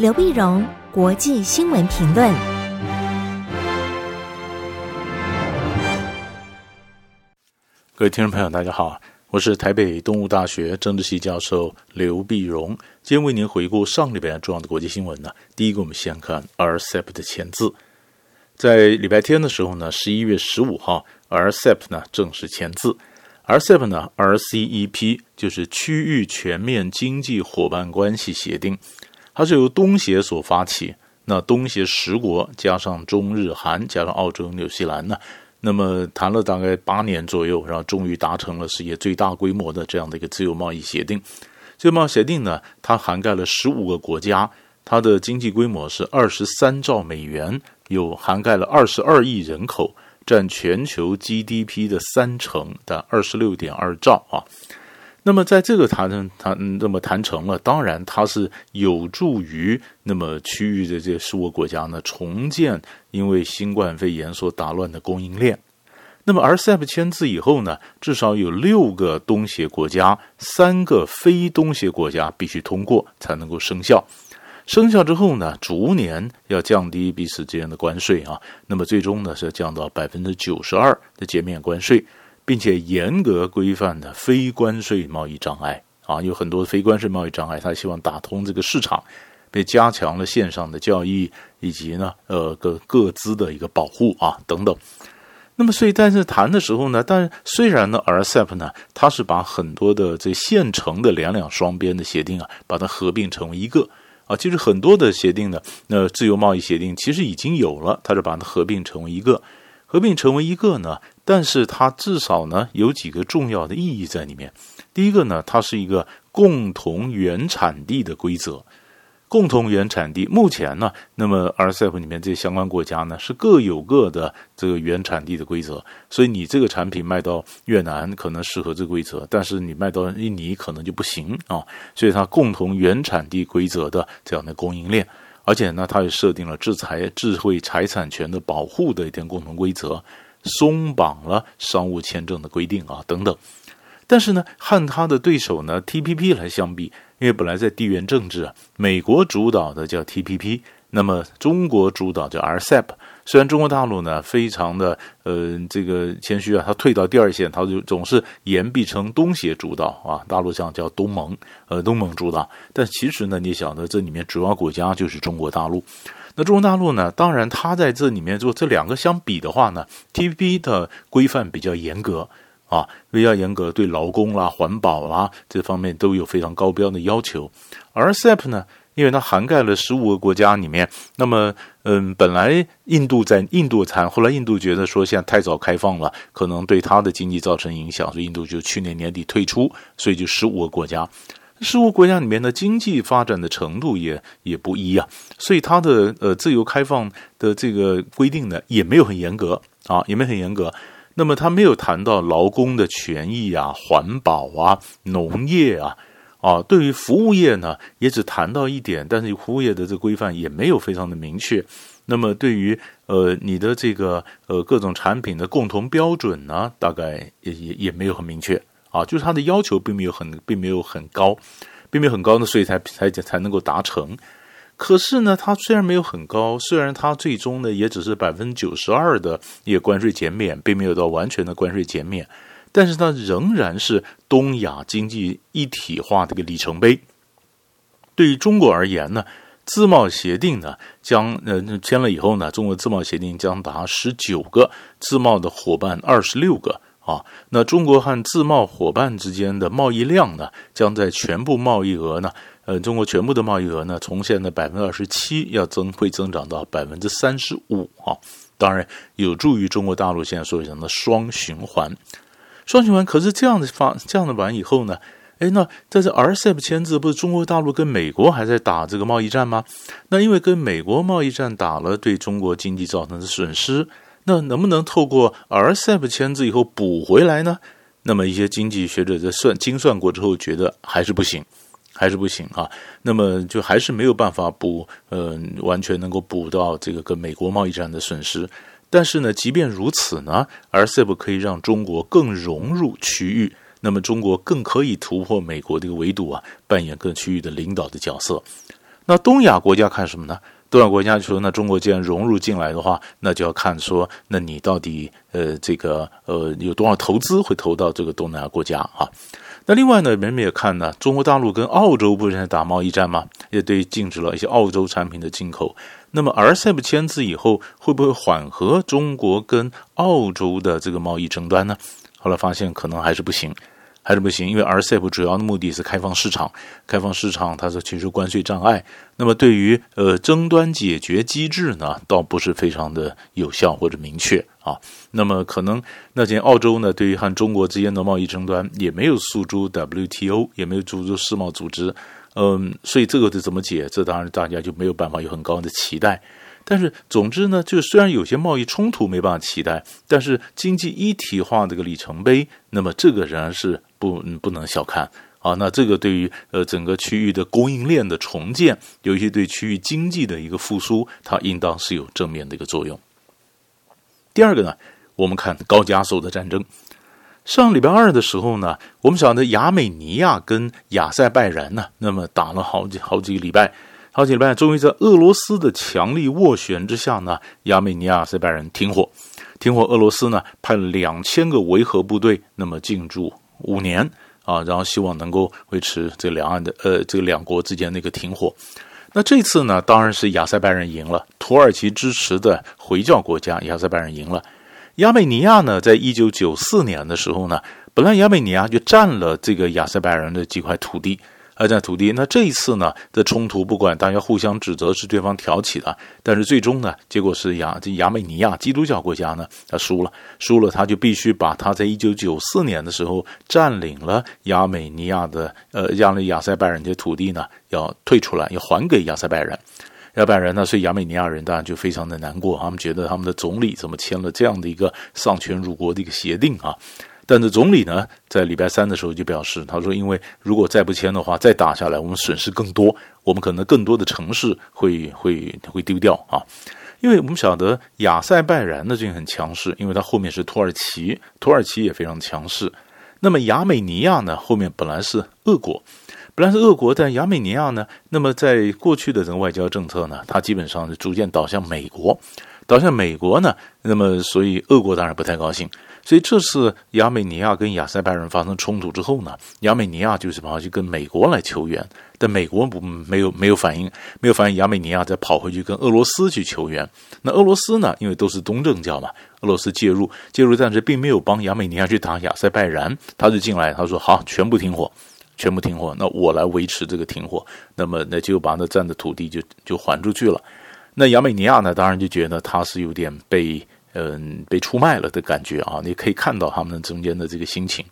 刘碧荣，国际新闻评论。各位听众朋友，大家好，我是台北东吴大学政治系教授刘碧荣，今天为您回顾上礼拜重要的国际新闻呢。第一个，我们先看 RCEP 的签字，在礼拜天的时候呢，十一月十五号，RCEP 呢正式签字。RCEP 呢，RCEP 就是区域全面经济伙伴关系协定。它是由东协所发起，那东协十国加上中日韩加上澳洲、纽西兰呢，那么谈了大概八年左右，然后终于达成了世界最大规模的这样的一个自由贸易协定。自由贸易协定呢，它涵盖了十五个国家，它的经济规模是二十三兆美元，有涵盖了二十二亿人口，占全球 GDP 的三成的二十六点二兆啊。那么在这个谈成谈那么谈成了，当然它是有助于那么区域的这些十五个国家呢重建因为新冠肺炎所打乱的供应链。那么 RCEP 签字以后呢，至少有六个东协国家，三个非东协国家必须通过才能够生效。生效之后呢，逐年要降低彼此之间的关税啊。那么最终呢是降到百分之九十二的减免关税。并且严格规范的非关税贸易障碍啊，有很多非关税贸易障碍，他希望打通这个市场，被加强了线上的交易，以及呢，呃，各各资的一个保护啊等等。那么，所以在这谈的时候呢，但虽然呢，RCEP 呢，它是把很多的这现成的两两双边的协定啊，把它合并成为一个啊，其实很多的协定呢，那自由贸易协定其实已经有了，它是把它合并成为一个。合并成为一个呢，但是它至少呢有几个重要的意义在里面。第一个呢，它是一个共同原产地的规则。共同原产地目前呢，那么 RCEP 里面这些相关国家呢是各有各的这个原产地的规则。所以你这个产品卖到越南可能适合这个规则，但是你卖到印尼可能就不行啊。所以它共同原产地规则的这样的供应链。而且呢，它也设定了制裁智慧财产权的保护的一点共同规则，松绑了商务签证的规定啊等等。但是呢，和他的对手呢 TPP 来相比，因为本来在地缘政治啊，美国主导的叫 TPP。那么中国主导叫 RCEP，虽然中国大陆呢非常的呃这个谦虚啊，他退到第二线，他就总是言必称东协主导啊，大陆上叫东盟，呃东盟主导，但其实呢你晓得这里面主要国家就是中国大陆。那中国大陆呢，当然它在这里面做这两个相比的话呢，T V B 的规范比较严格啊，比较严格，对劳工啦、环保啦这方面都有非常高标的要求，而 RCEP 呢。因为它涵盖了十五个国家里面，那么，嗯，本来印度在印度谈，后来印度觉得说现在太早开放了，可能对它的经济造成影响，所以印度就去年年底退出，所以就十五个国家，十五个国家里面的经济发展的程度也也不一啊，所以它的呃自由开放的这个规定呢也没有很严格啊，也没有很严格。那么它没有谈到劳工的权益啊、环保啊、农业啊。啊，对于服务业呢，也只谈到一点，但是服务业的这个规范也没有非常的明确。那么对于呃你的这个呃各种产品的共同标准呢，大概也也也没有很明确啊，就是它的要求并没有很并没有很高，并没有很高呢，所以才才才能够达成。可是呢，它虽然没有很高，虽然它最终呢也只是百分之九十二的一个关税减免，并没有到完全的关税减免。但是它仍然是东亚经济一体化的一个里程碑。对于中国而言呢，自贸协定呢将呃签了以后呢，中国自贸协定将达十九个自贸的伙伴二十六个啊。那中国和自贸伙伴之间的贸易量呢，将在全部贸易额呢，呃，中国全部的贸易额呢，从现在百分之二十七要增会增长到百分之三十五啊。当然有助于中国大陆现在所讲的双循环。双循环，可是这样的发这样的完以后呢？哎，那在这 RCEP 签字，不是中国大陆跟美国还在打这个贸易战吗？那因为跟美国贸易战打了，对中国经济造成的损失，那能不能透过 RCEP 签字以后补回来呢？那么一些经济学者在算精算过之后，觉得还是不行，还是不行啊。那么就还是没有办法补，嗯、完全能够补到这个跟美国贸易战的损失。但是呢，即便如此呢，RCEP 可以让中国更融入区域，那么中国更可以突破美国这个围堵啊，扮演各区域的领导的角色。那东亚国家看什么呢？东亚国家就说，那中国既然融入进来的话，那就要看说，那你到底呃这个呃有多少投资会投到这个东南亚国家啊？那另外呢，人们也看呢，中国大陆跟澳洲不是在打贸易战吗？也对禁止了一些澳洲产品的进口。那么 RCEP 签字以后，会不会缓和中国跟澳洲的这个贸易争端呢？后来发现可能还是不行。还是不行，因为 RCEP 主要的目的是开放市场，开放市场它是其实关税障碍。那么对于呃争端解决机制呢，倒不是非常的有效或者明确啊。那么可能那间澳洲呢，对于和中国之间的贸易争端也没有诉诸 WTO，也没有诉诸世贸组织，嗯，所以这个是怎么解？这当然大家就没有办法有很高的期待。但是，总之呢，就虽然有些贸易冲突没办法期待，但是经济一体化这个里程碑，那么这个仍然是不不能小看啊。那这个对于呃整个区域的供应链的重建，尤其对区域经济的一个复苏，它应当是有正面的一个作用。第二个呢，我们看高加索的战争。上礼拜二的时候呢，我们晓得亚美尼亚跟亚塞拜然呢，那么打了好几好几个礼拜。好几礼拜，终于在俄罗斯的强力斡旋之下呢，亚美尼亚、亚塞拜然停火。停火，俄罗斯呢派了两千个维和部队，那么进驻五年啊，然后希望能够维持这两岸的呃这个两国之间那个停火。那这次呢，当然是亚塞拜人赢了，土耳其支持的回教国家亚塞拜人赢了。亚美尼亚呢，在一九九四年的时候呢，本来亚美尼亚就占了这个亚塞拜人的几块土地。二战土地，那这一次呢的冲突，不管大家互相指责是对方挑起的，但是最终呢，结果是亚这亚美尼亚基督教国家呢，他输了，输了，他就必须把他在一九九四年的时候占领了亚美尼亚的呃亚美亚塞拜然的土地呢，要退出来，要还给亚塞拜然，亚塞拜然呢，所以亚美尼亚人当然就非常的难过，他们觉得他们的总理怎么签了这样的一个丧权辱国的一个协定啊。但是总理呢，在礼拜三的时候就表示，他说，因为如果再不签的话，再打下来，我们损失更多，我们可能更多的城市会会会丢掉啊。因为我们晓得亚塞拜然呢，最近很强势，因为它后面是土耳其，土耳其也非常强势。那么亚美尼亚呢，后面本来是俄国，本来是俄国，但亚美尼亚呢，那么在过去的这个外交政策呢，它基本上是逐渐倒向美国，倒向美国呢，那么所以俄国当然不太高兴。所以这次亚美尼亚跟亚塞拜然发生冲突之后呢，亚美尼亚就是跑去跟美国来求援，但美国不没有没有反应，没有反应，亚美尼亚再跑回去跟俄罗斯去求援。那俄罗斯呢，因为都是东正教嘛，俄罗斯介入介入，但是并没有帮亚美尼亚去打亚塞拜然，他就进来，他说好，全部停火，全部停火，那我来维持这个停火，那么那就把那占的土地就就还出去了。那亚美尼亚呢，当然就觉得他是有点被。嗯，被出卖了的感觉啊！你可以看到他们中间的这个心情。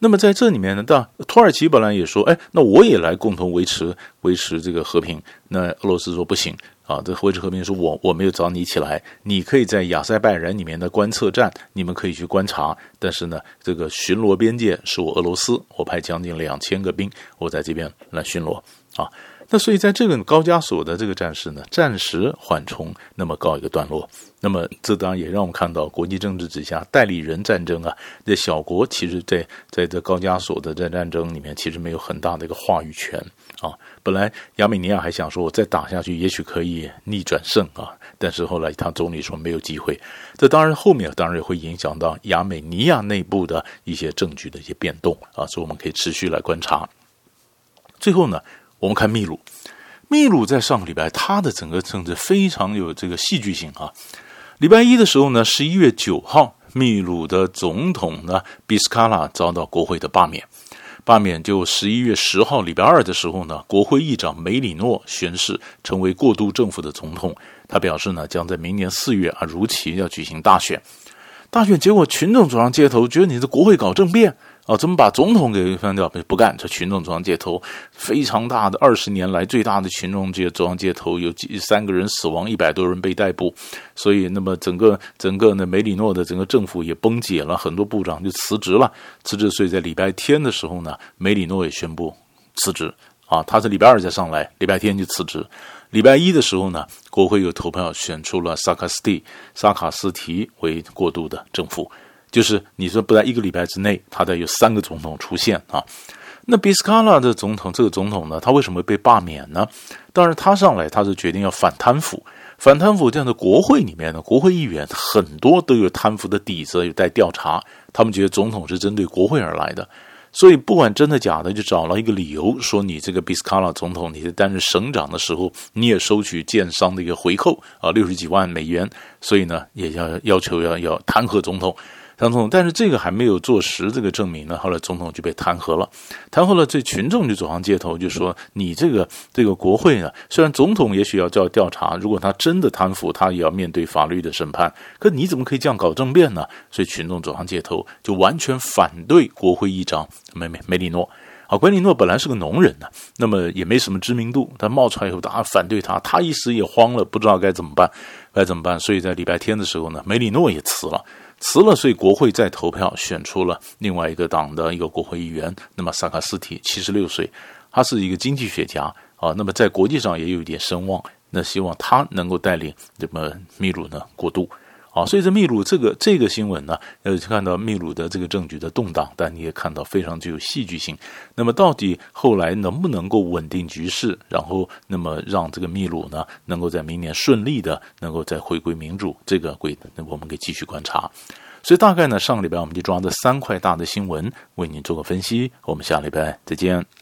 那么在这里面呢，当土耳其本来也说，哎，那我也来共同维持维持这个和平。那俄罗斯说不行啊，这维持和平是我我没有找你起来，你可以在亚塞拜然里面的观测站，你们可以去观察。但是呢，这个巡逻边界是我俄罗斯，我派将近两千个兵，我在这边来巡逻啊。那所以在这个高加索的这个战事呢，暂时缓冲，那么告一个段落。那么这当然也让我们看到，国际政治之下代理人战争啊，这小国其实在在这高加索的这战争里面，其实没有很大的一个话语权啊。本来亚美尼亚还想说，我再打下去，也许可以逆转胜啊。但是后来他总理说没有机会。这当然后面当然也会影响到亚美尼亚内部的一些政局的一些变动啊，所以我们可以持续来观察。最后呢。我们看秘鲁，秘鲁在上个礼拜，它的整个政治非常有这个戏剧性啊。礼拜一的时候呢，十一月九号，秘鲁的总统呢，比斯卡拉遭到国会的罢免，罢免就十一月十号，礼拜二的时候呢，国会议长梅里诺宣誓成为过渡政府的总统。他表示呢，将在明年四月啊，如期要举行大选。大选结果，群众走上街头，觉得你的国会搞政变。啊，怎么把总统给翻掉？不干，这群众走上街头，非常大的二十年来最大的群众街走上街头，有几三个人死亡，一百多人被逮捕。所以，那么整个整个呢，梅里诺的整个政府也崩解了，很多部长就辞职了。辞职，所以在礼拜天的时候呢，梅里诺也宣布辞职。啊，他是礼拜二才上来，礼拜天就辞职。礼拜一的时候呢，国会又投票选出了萨卡斯蒂萨卡斯提为过渡的政府。就是你说不在一个礼拜之内，他得有三个总统出现啊。那比斯卡拉的总统，这个总统呢，他为什么被罢免呢？当然，他上来他是决定要反贪腐，反贪腐这样的国会里面呢，国会议员很多都有贪腐的底子，有待调查。他们觉得总统是针对国会而来的。所以不管真的假的，就找了一个理由说，你这个比斯卡拉总统，你在担任省长的时候，你也收取建商的一个回扣啊，六十几万美元，所以呢，也要要求要要弹劾总统。总统，但是这个还没有坐实这个证明呢，后来总统就被弹劾了。弹劾了，这群众就走上街头，就说你这个这个国会呢，虽然总统也许要叫调查，如果他真的贪腐，他也要面对法律的审判。可你怎么可以这样搞政变呢？所以群众走上街头，就完全反对国会议长梅梅梅里诺。啊，梅里诺本来是个农人呢，那么也没什么知名度，他冒出来以后，大家反对他，他一时也慌了，不知道该怎么办，该怎么办？所以在礼拜天的时候呢，梅里诺也辞了。辞了，所以国会再投票选出了另外一个党的一个国会议员。那么萨卡斯提七十六岁，他是一个经济学家啊，那么在国际上也有一点声望。那希望他能够带领这么秘鲁呢过渡。啊，所以这秘鲁这个这个新闻呢，呃，看到秘鲁的这个政局的动荡，但你也看到非常具有戏剧性。那么到底后来能不能够稳定局势，然后那么让这个秘鲁呢，能够在明年顺利的能够再回归民主，这个会我们可以继续观察。所以大概呢，上个礼拜我们就抓这三块大的新闻为您做个分析。我们下礼拜再见。